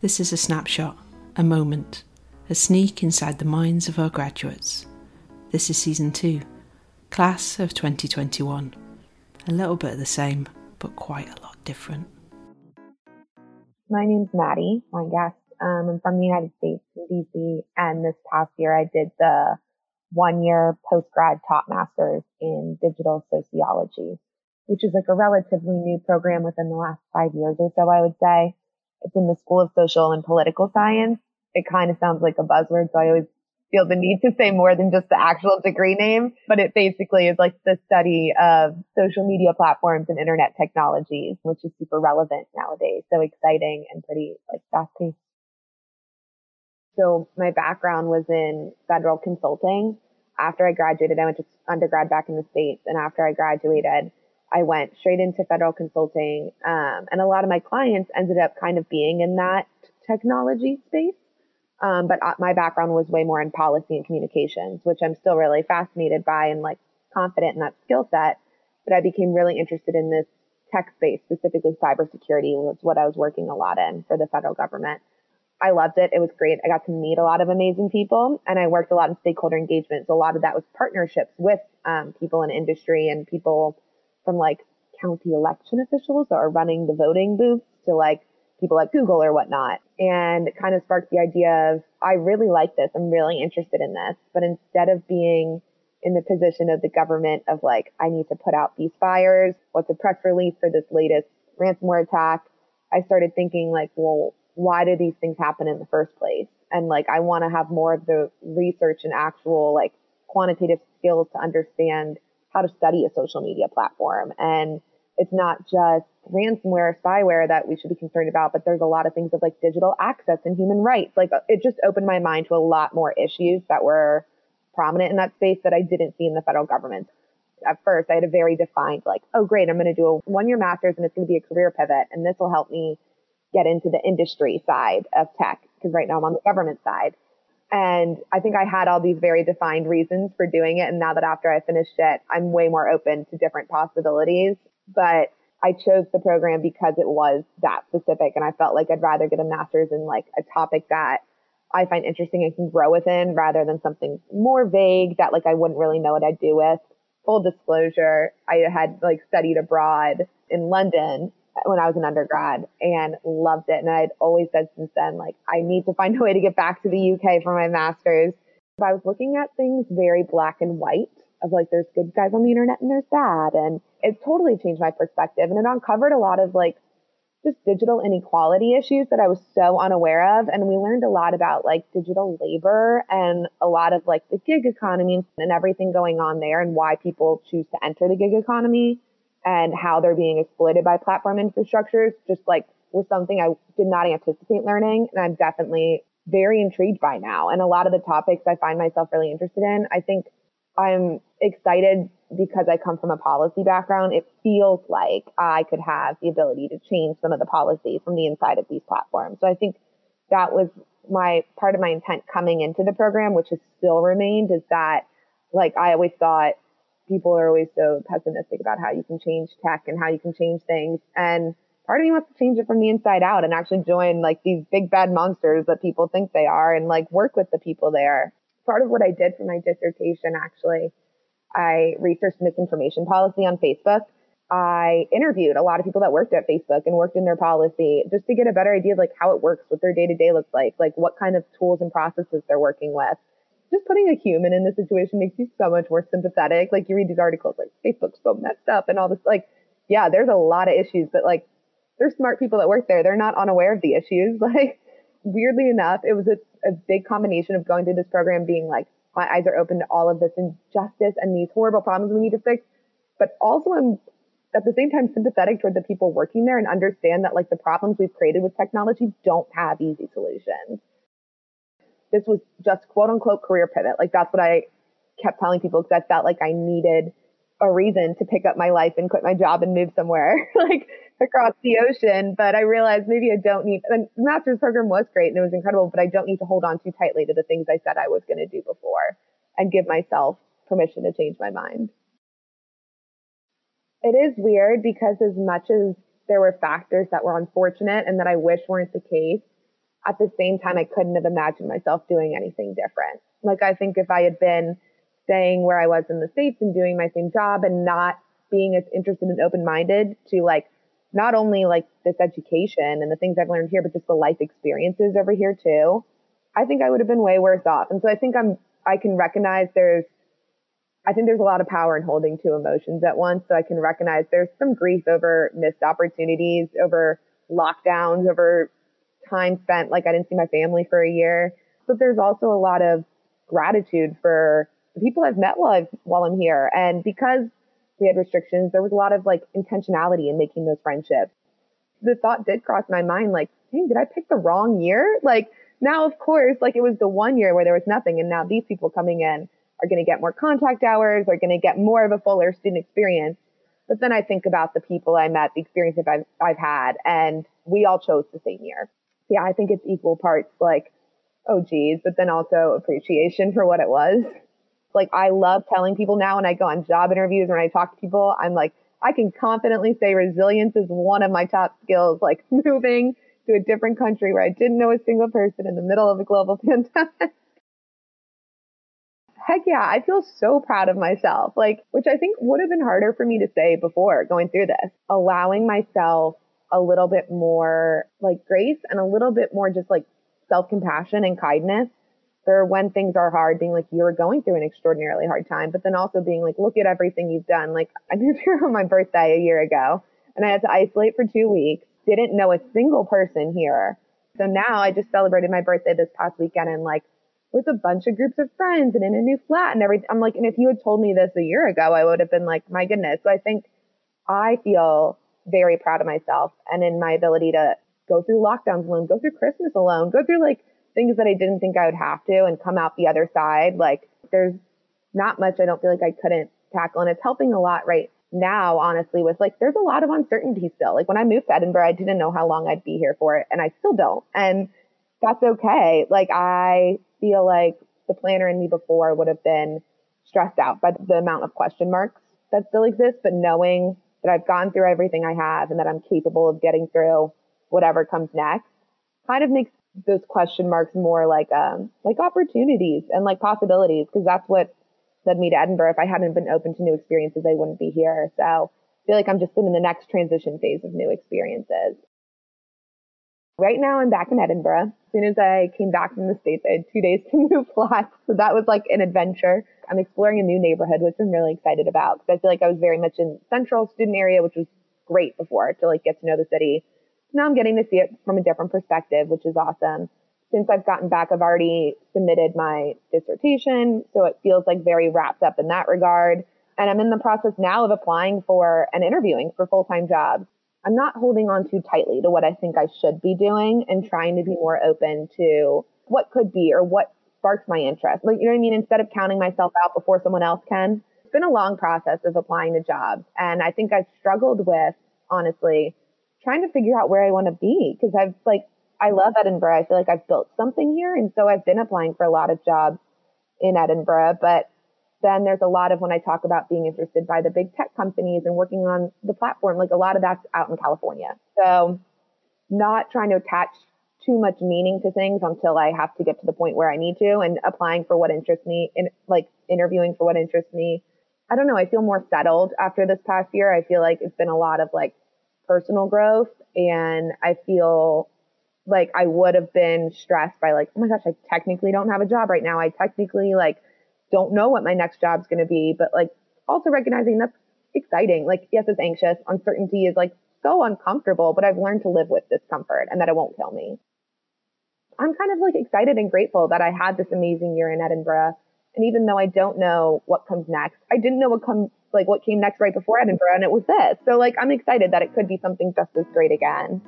This is a snapshot, a moment, a sneak inside the minds of our graduates. This is season two, class of 2021. A little bit of the same, but quite a lot different. My name's Maddy guest. Um, I'm from the United States DC, and this past year I did the one year post grad top masters in digital sociology, which is like a relatively new program within the last five years or so, I would say. It's in the School of Social and Political Science. It kind of sounds like a buzzword, so I always feel the need to say more than just the actual degree name, but it basically is like the study of social media platforms and internet technologies, which is super relevant nowadays. So exciting and pretty like fast paced. So my background was in federal consulting. After I graduated, I went to undergrad back in the States. And after I graduated, I went straight into federal consulting. Um, and a lot of my clients ended up kind of being in that technology space. Um, but uh, my background was way more in policy and communications, which I'm still really fascinated by and like confident in that skill set. But I became really interested in this tech space, specifically cybersecurity was what I was working a lot in for the federal government. I loved it. It was great. I got to meet a lot of amazing people and I worked a lot in stakeholder engagement. So a lot of that was partnerships with um, people in industry and people from like county election officials that are running the voting booths to like people at Google or whatnot. And it kind of sparked the idea of, I really like this. I'm really interested in this. But instead of being in the position of the government of like, I need to put out these fires, what's a press release for this latest ransomware attack, I started thinking like, well, why do these things happen in the first place? And like, I want to have more of the research and actual like quantitative skills to understand how to study a social media platform. And it's not just ransomware, spyware that we should be concerned about, but there's a lot of things of like digital access and human rights. Like uh, it just opened my mind to a lot more issues that were prominent in that space that I didn't see in the federal government. At first, I had a very defined, like, oh, great, I'm going to do a one year master's and it's going to be a career pivot. And this will help me get into the industry side of tech because right now I'm on the government side. And I think I had all these very defined reasons for doing it. And now that after I finished it, I'm way more open to different possibilities. But I chose the program because it was that specific. And I felt like I'd rather get a master's in like a topic that I find interesting and can grow within rather than something more vague that like I wouldn't really know what I'd do with. Full disclosure, I had like studied abroad in London when I was an undergrad and loved it. And I'd always said since then, like, I need to find a way to get back to the UK for my master's. But I was looking at things very black and white of like, there's good guys on the internet and there's bad. And it totally changed my perspective. And it uncovered a lot of like just digital inequality issues that I was so unaware of. And we learned a lot about like digital labor and a lot of like the gig economy and everything going on there and why people choose to enter the gig economy and how they're being exploited by platform infrastructures just like was something I did not anticipate learning. And I'm definitely very intrigued by now. And a lot of the topics I find myself really interested in, I think I'm excited because I come from a policy background. It feels like I could have the ability to change some of the policy from the inside of these platforms. So I think that was my part of my intent coming into the program, which has still remained, is that like I always thought people are always so pessimistic about how you can change tech and how you can change things. And part of me wants to change it from the inside out and actually join like these big bad monsters that people think they are and like work with the people there. Part of what I did for my dissertation, actually, I researched misinformation policy on Facebook. I interviewed a lot of people that worked at Facebook and worked in their policy just to get a better idea of like how it works, what their day to day looks like, like what kind of tools and processes they're working with just putting a human in the situation makes you so much more sympathetic. Like you read these articles like Facebook's so messed up and all this like, yeah, there's a lot of issues, but like there's smart people that work there. They're not unaware of the issues. Like weirdly enough, it was a, a big combination of going through this program being like, my eyes are open to all of this injustice and these horrible problems we need to fix. But also I'm at the same time sympathetic toward the people working there and understand that like the problems we've created with technology don't have easy solutions this was just quote unquote career pivot. Like that's what I kept telling people because I felt like I needed a reason to pick up my life and quit my job and move somewhere like across the ocean. But I realized maybe I don't need, the master's program was great and it was incredible, but I don't need to hold on too tightly to the things I said I was going to do before and give myself permission to change my mind. It is weird because as much as there were factors that were unfortunate and that I wish weren't the case, at the same time, I couldn't have imagined myself doing anything different. Like, I think if I had been staying where I was in the States and doing my same job and not being as interested and open minded to like not only like this education and the things I've learned here, but just the life experiences over here too, I think I would have been way worse off. And so I think I'm, I can recognize there's, I think there's a lot of power in holding two emotions at once. So I can recognize there's some grief over missed opportunities, over lockdowns, over time spent like I didn't see my family for a year. But there's also a lot of gratitude for the people I've met while I've, while I'm here. And because we had restrictions, there was a lot of like intentionality in making those friendships. The thought did cross my mind, like, hey, did I pick the wrong year? Like now, of course, like it was the one year where there was nothing. And now these people coming in are going to get more contact hours, are going to get more of a fuller student experience. But then I think about the people I met, the experiences I've, I've had, and we all chose the same year. Yeah, I think it's equal parts like, oh geez, but then also appreciation for what it was. Like I love telling people now when I go on job interviews, when I talk to people, I'm like, I can confidently say resilience is one of my top skills, like moving to a different country where I didn't know a single person in the middle of a global pandemic. Heck yeah, I feel so proud of myself, like, which I think would have been harder for me to say before going through this. Allowing myself a little bit more like grace and a little bit more just like self compassion and kindness for when things are hard, being like, you're going through an extraordinarily hard time, but then also being like, look at everything you've done. Like, I moved here on my birthday a year ago and I had to isolate for two weeks, didn't know a single person here. So now I just celebrated my birthday this past weekend and like with a bunch of groups of friends and in a new flat and everything. I'm like, and if you had told me this a year ago, I would have been like, my goodness. So I think I feel very proud of myself and in my ability to go through lockdowns alone, go through Christmas alone, go through like things that I didn't think I would have to and come out the other side. Like there's not much I don't feel like I couldn't tackle. And it's helping a lot right now, honestly, with like there's a lot of uncertainty still. Like when I moved to Edinburgh, I didn't know how long I'd be here for it, and I still don't. And that's okay. Like I feel like the planner in me before would have been stressed out by the amount of question marks that still exist, but knowing that I've gone through everything I have and that I'm capable of getting through whatever comes next kind of makes those question marks more like um like opportunities and like possibilities because that's what led me to Edinburgh. If I hadn't been open to new experiences, I wouldn't be here. So I feel like I'm just in the next transition phase of new experiences. Right now, I'm back in Edinburgh. As soon as I came back from the States, I had two days to move flats. So that was like an adventure. I'm exploring a new neighborhood, which I'm really excited about because I feel like I was very much in central student area, which was great before to like get to know the city now I'm getting to see it from a different perspective, which is awesome. Since I've gotten back, I've already submitted my dissertation, so it feels like very wrapped up in that regard. And I'm in the process now of applying for and interviewing for full time jobs. I'm not holding on too tightly to what I think I should be doing and trying to be more open to what could be or what sparks my interest. Like, you know what I mean? Instead of counting myself out before someone else can. It's been a long process of applying to jobs. And I think I've struggled with, honestly, trying to figure out where I want to be because I've like I love Edinburgh. I feel like I've built something here, and so I've been applying for a lot of jobs in Edinburgh. But then there's a lot of when I talk about being interested by the big tech companies and working on the platform, like a lot of that's out in California. So not trying to attach too much meaning to things until I have to get to the point where I need to and applying for what interests me and like interviewing for what interests me. I don't know. I feel more settled after this past year. I feel like it's been a lot of like personal growth. And I feel like I would have been stressed by like, oh my gosh, I technically don't have a job right now. I technically like don't know what my next job's going to be, but like also recognizing that's exciting. Like, yes, it's anxious. Uncertainty is like so uncomfortable, but I've learned to live with discomfort and that it won't kill me. I'm kind of like excited and grateful that I had this amazing year in Edinburgh. And even though I don't know what comes next, I didn't know what comes like what came next right before Edinburgh, and it was this. So like I'm excited that it could be something just as great again.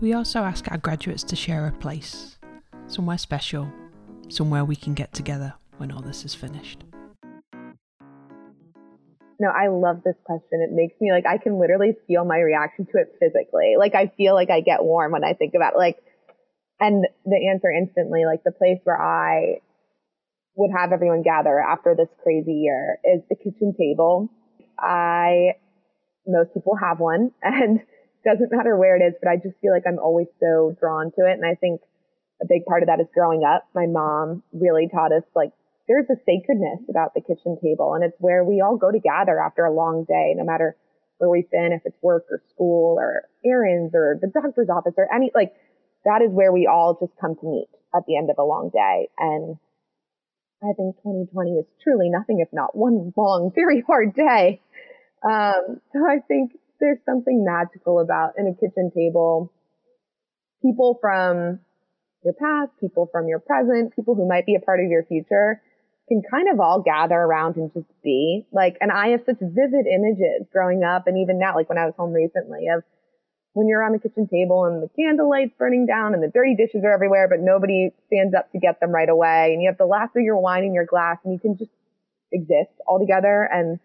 We also ask our graduates to share a place, somewhere special, somewhere we can get together when all this is finished. No, I love this question. It makes me like I can literally feel my reaction to it physically. Like I feel like I get warm when I think about it. Like, and the answer instantly, like the place where I would have everyone gather after this crazy year is the kitchen table. I, most people have one and doesn't matter where it is, but I just feel like I'm always so drawn to it. And I think a big part of that is growing up. My mom really taught us like there's a sacredness about the kitchen table and it's where we all go to gather after a long day, no matter where we've been, if it's work or school or errands or the doctor's office or any, like that is where we all just come to meet at the end of a long day. And I think 2020 is truly nothing if not one long, very hard day. Um, so I think there's something magical about in a kitchen table. People from your past, people from your present, people who might be a part of your future can kind of all gather around and just be like, and I have such vivid images growing up and even now, like when I was home recently of when you're on the kitchen table and the candlelight's burning down and the dirty dishes are everywhere, but nobody stands up to get them right away. And you have the last of your wine in your glass and you can just exist all together and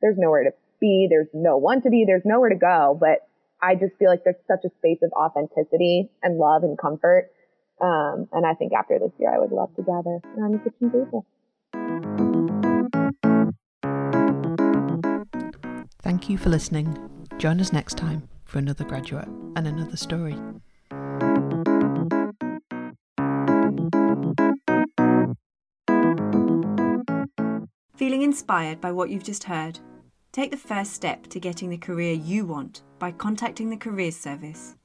there's nowhere to be. There's no one to be. There's nowhere to go. But I just feel like there's such a space of authenticity and love and comfort. Um, and I think after this year, I would love to gather around the kitchen table. Thank you for listening. Join us next time for another graduate and another story. Feeling inspired by what you've just heard? Take the first step to getting the career you want by contacting the Careers Service.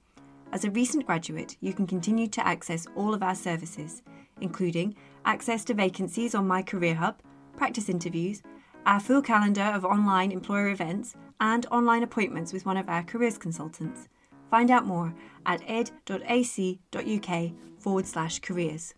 As a recent graduate, you can continue to access all of our services, including access to vacancies on My Career Hub, practice interviews, our full calendar of online employer events, and online appointments with one of our careers consultants. Find out more at ed.ac.uk forward slash careers.